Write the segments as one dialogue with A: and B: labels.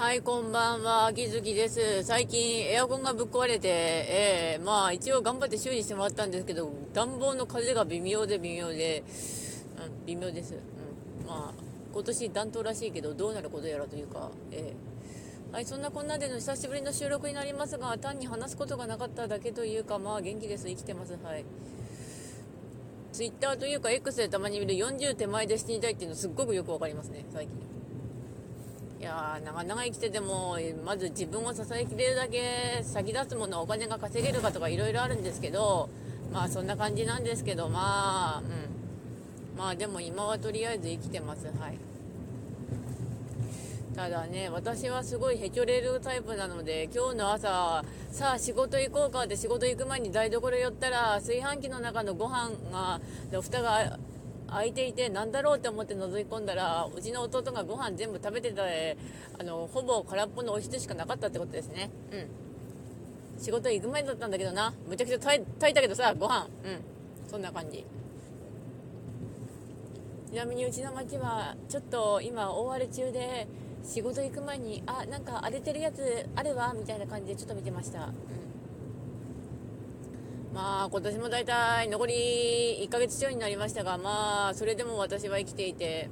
A: はい、こんばんは、秋月です。最近エアコンがぶっ壊れて、えー、まあ一応頑張って修理してもらったんですけど、暖房の風が微妙で微妙で、うん、微妙です。うん、まあ今年暖冬らしいけど、どうなることやらというか、えー、はい、そんなこんなでの久しぶりの収録になりますが、単に話すことがなかっただけというか、まあ元気です、生きてます、はい。ツイッターというか X でたまに見る40手前で死にたいっていうのすっごくよくわかりますね、最近。いやー、長々生きてても、まず自分を支えきれるだけ先立つものお金が稼げるかとかいろいろあるんですけど、まあそんな感じなんですけど、まあ、うん。まあでも今はとりあえず生きてます、はい。ただね、私はすごいへちょれるタイプなので、今日の朝、さあ仕事行こうかって仕事行く前に台所寄ったら、炊飯器の中のご飯が、蓋が空いていてなんだろうって思って覗き込んだらうちの弟がご飯全部食べてたあのほぼ空っぽのおひつしかなかったってことですね。うん。仕事行く前だったんだけどなむちゃくちゃ炊いたけどさご飯。うん。そんな感じ。ちなみにうちの町はちょっと今大荒れ中で仕事行く前にあなんか荒れてるやつあるわみたいな感じでちょっと見てました。うん。まあ今年も大体残り1ヶ月ちょいになりましたがまあそれでも私は生きていて、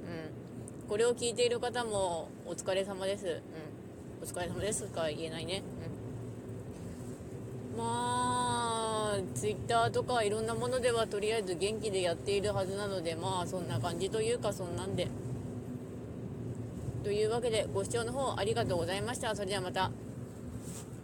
A: うん、これを聞いている方もお疲れ様です、うん、お疲れ様ですとか言えないね、うん、まあツイッターとかいろんなものではとりあえず元気でやっているはずなのでまあそんな感じというかそんなんで。というわけでご視聴の方ありがとうございました。それではまた。